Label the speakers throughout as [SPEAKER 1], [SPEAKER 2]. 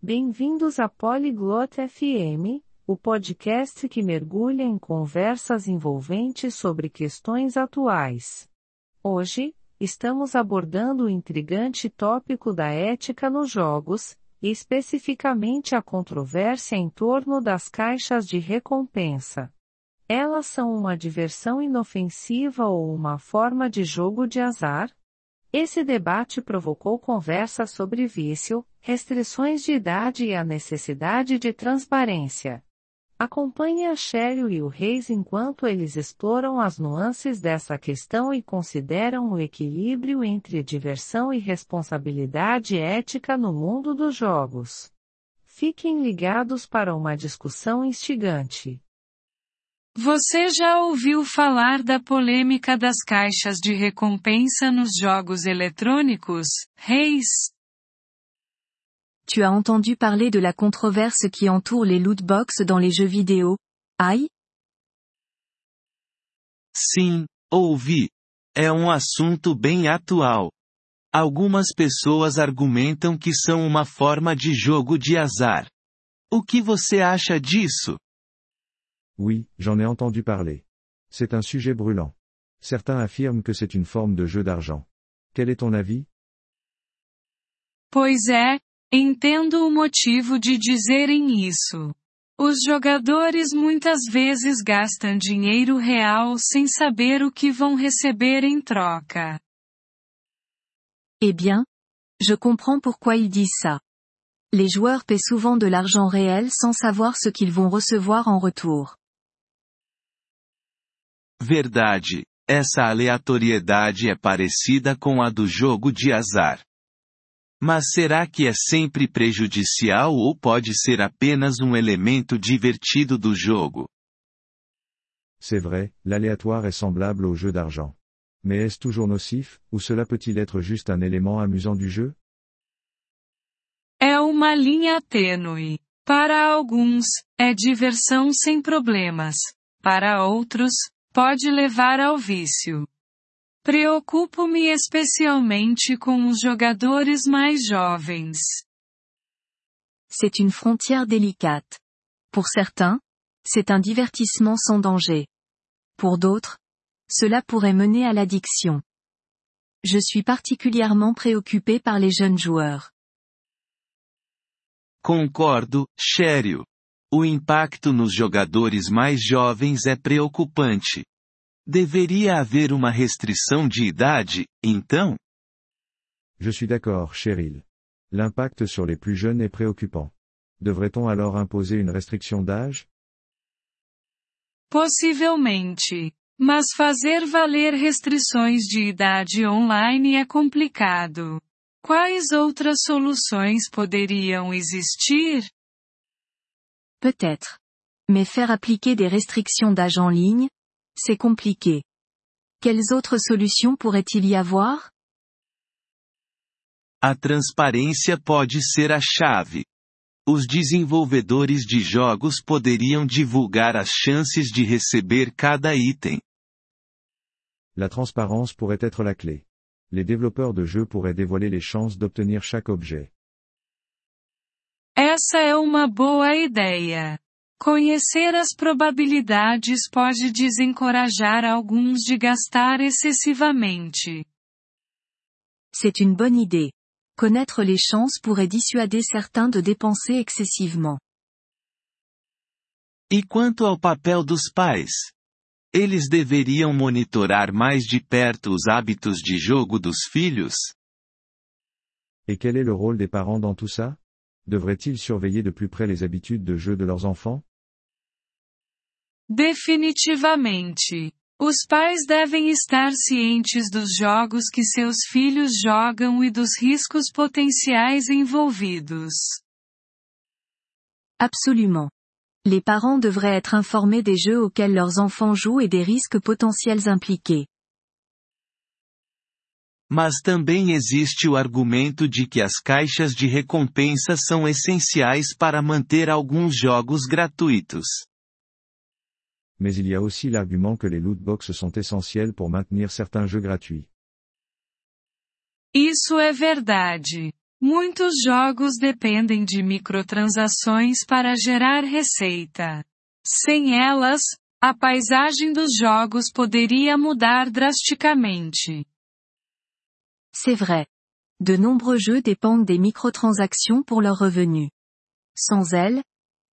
[SPEAKER 1] Bem-vindos a Polyglot FM, o podcast que mergulha em conversas envolventes sobre questões atuais. Hoje, estamos abordando o intrigante tópico da ética nos jogos, e especificamente a controvérsia em torno das caixas de recompensa. Elas são uma diversão inofensiva ou uma forma de jogo de azar? Esse debate provocou conversas sobre vício, restrições de idade e a necessidade de transparência. Acompanhe a Cheryl e o Reis enquanto eles exploram as nuances dessa questão e consideram o equilíbrio entre diversão e responsabilidade ética no mundo dos jogos. Fiquem ligados para uma discussão instigante.
[SPEAKER 2] Você já ouviu falar da polêmica das caixas de recompensa nos jogos eletrônicos, Reis?
[SPEAKER 3] Tu as entendu parler de la controverse qui entoure les loot box dans les jeux vidéo, AI?
[SPEAKER 4] Sim, ouvi. É um assunto bem atual. Algumas pessoas argumentam que são uma forma de jogo de azar. O que você acha disso?
[SPEAKER 5] Oui, j'en ai entendu parler. C'est un sujet brûlant. Certains affirment que c'est une forme de jeu d'argent. Quel est ton avis?
[SPEAKER 2] Pois é, entendo o motivo de dizerem isso. Os jogadores muitas vezes gastam dinheiro real sem saber o que vão receber em troca.
[SPEAKER 3] Eh bien, je comprends pourquoi ils disent ça. Les joueurs paient souvent de l'argent réel sans savoir ce qu'ils vont recevoir en retour.
[SPEAKER 4] Verdade. Essa aleatoriedade é parecida com a do jogo de azar. Mas será que é sempre prejudicial ou pode ser apenas um elemento divertido do jogo?
[SPEAKER 5] C'est vrai, l'aléatoire est semblable au jeu d'argent. Mais est-ce toujours nocif, ou cela peut-il être juste un élément amusant du jeu?
[SPEAKER 2] É uma linha tênue. Para alguns, é diversão sem problemas. Para outros, pode levar ao vício. Preocupo-me especialmente com os jogadores mais jovens.
[SPEAKER 3] C'est une frontière délicate. Pour certains, c'est un divertissement sans danger. Pour d'autres, cela pourrait mener à l'addiction. Je suis particulièrement préoccupé par les jeunes joueurs.
[SPEAKER 4] Concordo, Cheryl. O impacto nos jogadores mais jovens é preocupante. Deveria haver uma restrição de idade, então?
[SPEAKER 5] Je suis d'accord, Cheryl. L'impact sur les plus jeunes est préoccupant. Devrait-on alors imposer une restriction d'âge?
[SPEAKER 2] Possivelmente. Mas fazer valer restrições de idade online é complicado. Quais outras soluções poderiam existir?
[SPEAKER 3] Peut-être. Mais faire appliquer des restrictions d'âge en ligne, c'est compliqué. Quelles autres solutions pourrait-il y avoir?
[SPEAKER 4] A transparência pode ser a chave. Os desenvolvedores de jogos poderiam divulgar as chances de receber cada item.
[SPEAKER 5] La transparence pourrait être la clé. Les développeurs de jeux pourraient dévoiler les chances d'obtenir chaque objet.
[SPEAKER 2] Essa é uma boa ideia. Conhecer as probabilidades pode desencorajar alguns de gastar excessivamente.
[SPEAKER 3] C'est une bonne idée. Connaître les chances pourrait dissuader certains de dépenser excessivement.
[SPEAKER 4] E quanto ao papel dos pais? Eles deveriam monitorar mais de perto os hábitos de jogo dos filhos?
[SPEAKER 5] Et quel est le rôle des parents dans tout ça? Devraient-ils surveiller de plus près les habitudes de jeu de leurs enfants?
[SPEAKER 2] Definitivamente. Os pais devem estar cientes dos jogos que seus filhos jogam e dos riscos potenciais envolvidos.
[SPEAKER 3] Absolument. Les parents devraient être informés des jeux auxquels leurs enfants jouent et des risques potentiels impliqués.
[SPEAKER 4] Mas também existe o argumento de que as caixas de recompensa são essenciais para manter alguns jogos gratuitos.
[SPEAKER 5] Mais il y a aussi l'argument que les loot box sont essentiels pour maintenir certains jeux gratuits.
[SPEAKER 2] Isso é verdade. Muitos jogos dependem de microtransações para gerar receita. Sem elas, a paisagem dos jogos poderia mudar drasticamente.
[SPEAKER 3] C'est vrai. De nombreux jeux dépendent des microtransactions pour leurs revenus. Sans elles,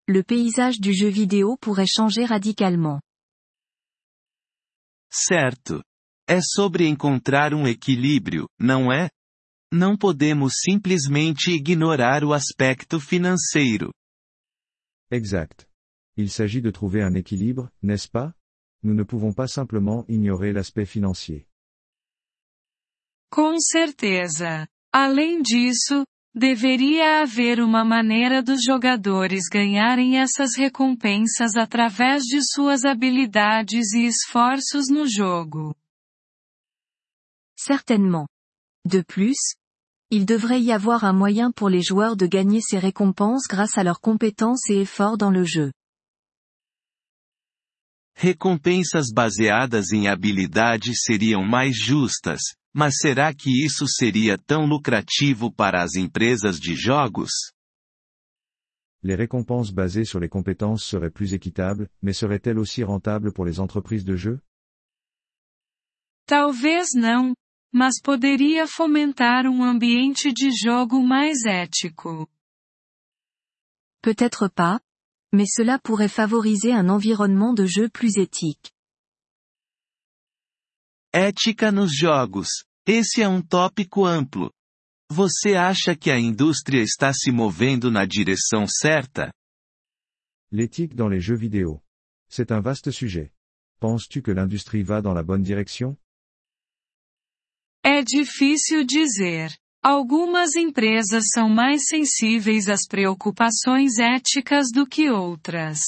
[SPEAKER 3] le paysage du jeu vidéo pourrait changer radicalement.
[SPEAKER 4] Certo. É sobre encontrar um equilíbrio, não é? Não podemos simplesmente ignorar o aspecto financeiro.
[SPEAKER 5] Exact. Il s'agit de trouver un équilibre, n'est-ce pas? Nous ne pouvons pas simplement ignorer l'aspect financier.
[SPEAKER 2] Com certeza. Além disso, deveria haver uma maneira dos jogadores ganharem essas recompensas através de suas habilidades e esforços no jogo.
[SPEAKER 3] Certainement. De plus, il devrait y avoir un moyen pour les joueurs de gagner ces récompenses grâce à leurs compétences et efforts dans le jeu.
[SPEAKER 4] Recompensas baseadas em habilidade seriam mais justas, mas será que isso seria tão lucrativo para as empresas de jogos?
[SPEAKER 5] Les récompenses basées sur les compétences seraient plus équitables, mais seraient-elles aussi rentables pour les entreprises de jeu
[SPEAKER 2] Talvez não, mas poderia fomentar um ambiente de jogo mais ético.
[SPEAKER 3] Peut-être pas, mais cela pourrait favoriser un environnement de jeu plus éthique.
[SPEAKER 4] Ética nos jogos. Esse é um tópico amplo. Você acha que a indústria está se movendo na direção certa?
[SPEAKER 5] L'éthique dans les jeux vidéo. C'est un vaste sujet. Penses-tu que l'industrie va dans la bonne direction
[SPEAKER 2] É difícil dizer. Algumas empresas são mais sensíveis às preocupações éticas do que outras.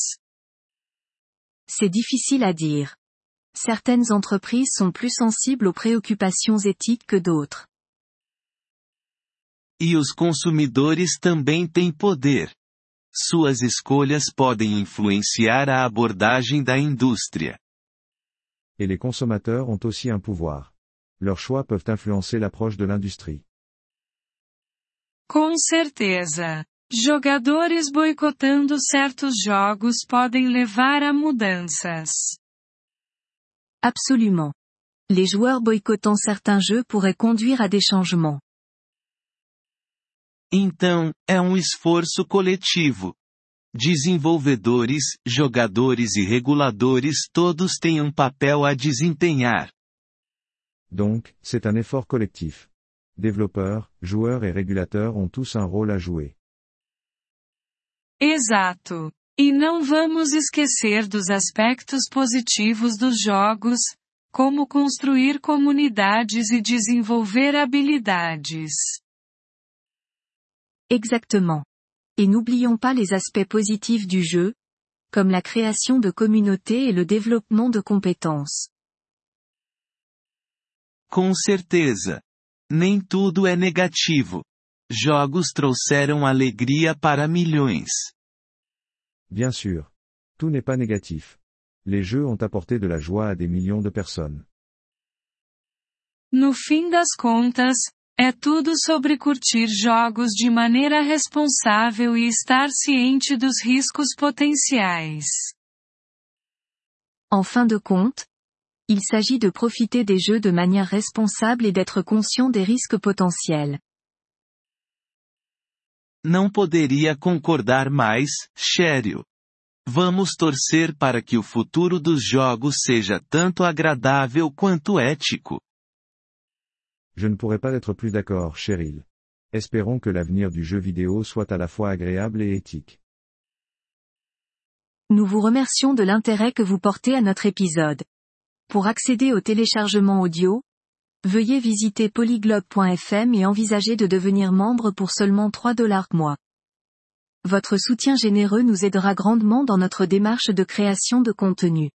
[SPEAKER 3] C'est difficile à dire. Certaines entreprises sont plus sensibles aux préoccupations éthiques que d'autres.
[SPEAKER 4] E os consumidores também têm poder. Suas escolhas podem influenciar a abordagem da indústria.
[SPEAKER 5] Et les consommateurs ont aussi un pouvoir. Leurs choix peuvent influencer l'approche de l'industrie.
[SPEAKER 2] Com certeza. Jogadores boicotando certos jogos podem levar a mudanças.
[SPEAKER 3] Absolument. Les joueurs boycottant certains jeux pourraient conduire à des changements.
[SPEAKER 4] Então, é um esforço coletivo. Desenvolvedores, jogadores e reguladores todos têm um papel a desempenhar.
[SPEAKER 5] Donc, c'est un effort collectif. Développeurs, joueurs et régulateurs ont tous un rôle à jouer.
[SPEAKER 2] Exato. E não vamos esquecer dos aspectos positivos dos jogos, como construir comunidades e desenvolver habilidades.
[SPEAKER 3] Exactement. Et n'oublions pas les aspects positifs du jeu, comme la création de communautés et le développement de compétences.
[SPEAKER 4] Com certeza. Nem tudo é negativo. Jogos trouxeram alegria para milhões.
[SPEAKER 5] Bien sûr. Tout n'est pas négatif. Les jeux ont apporté de la joie à des millions de personnes.
[SPEAKER 2] No fim das contas, é tudo sobre curtir jogos de maneira responsável e estar ciente dos riscos potenciais.
[SPEAKER 3] En fin de compte, il s'agit de profiter des jeux de manière responsable et d'être conscient des risques potentiels.
[SPEAKER 4] Não poderia concordar mais, Shério. Vamos torcer para que o futuro dos jogos seja tanto agradável quanto ético.
[SPEAKER 5] Je ne pourrais pas être plus d'accord, Cheryl. Espérons que l'avenir du jeu vidéo soit à la fois agréable et éthique.
[SPEAKER 3] Nous vous remercions de l'intérêt que vous portez à notre épisode. Pour accéder au téléchargement audio, veuillez visiter polyglobe.fm et envisager de devenir membre pour seulement 3 dollars mois. Votre soutien généreux nous aidera grandement dans notre démarche de création de contenu.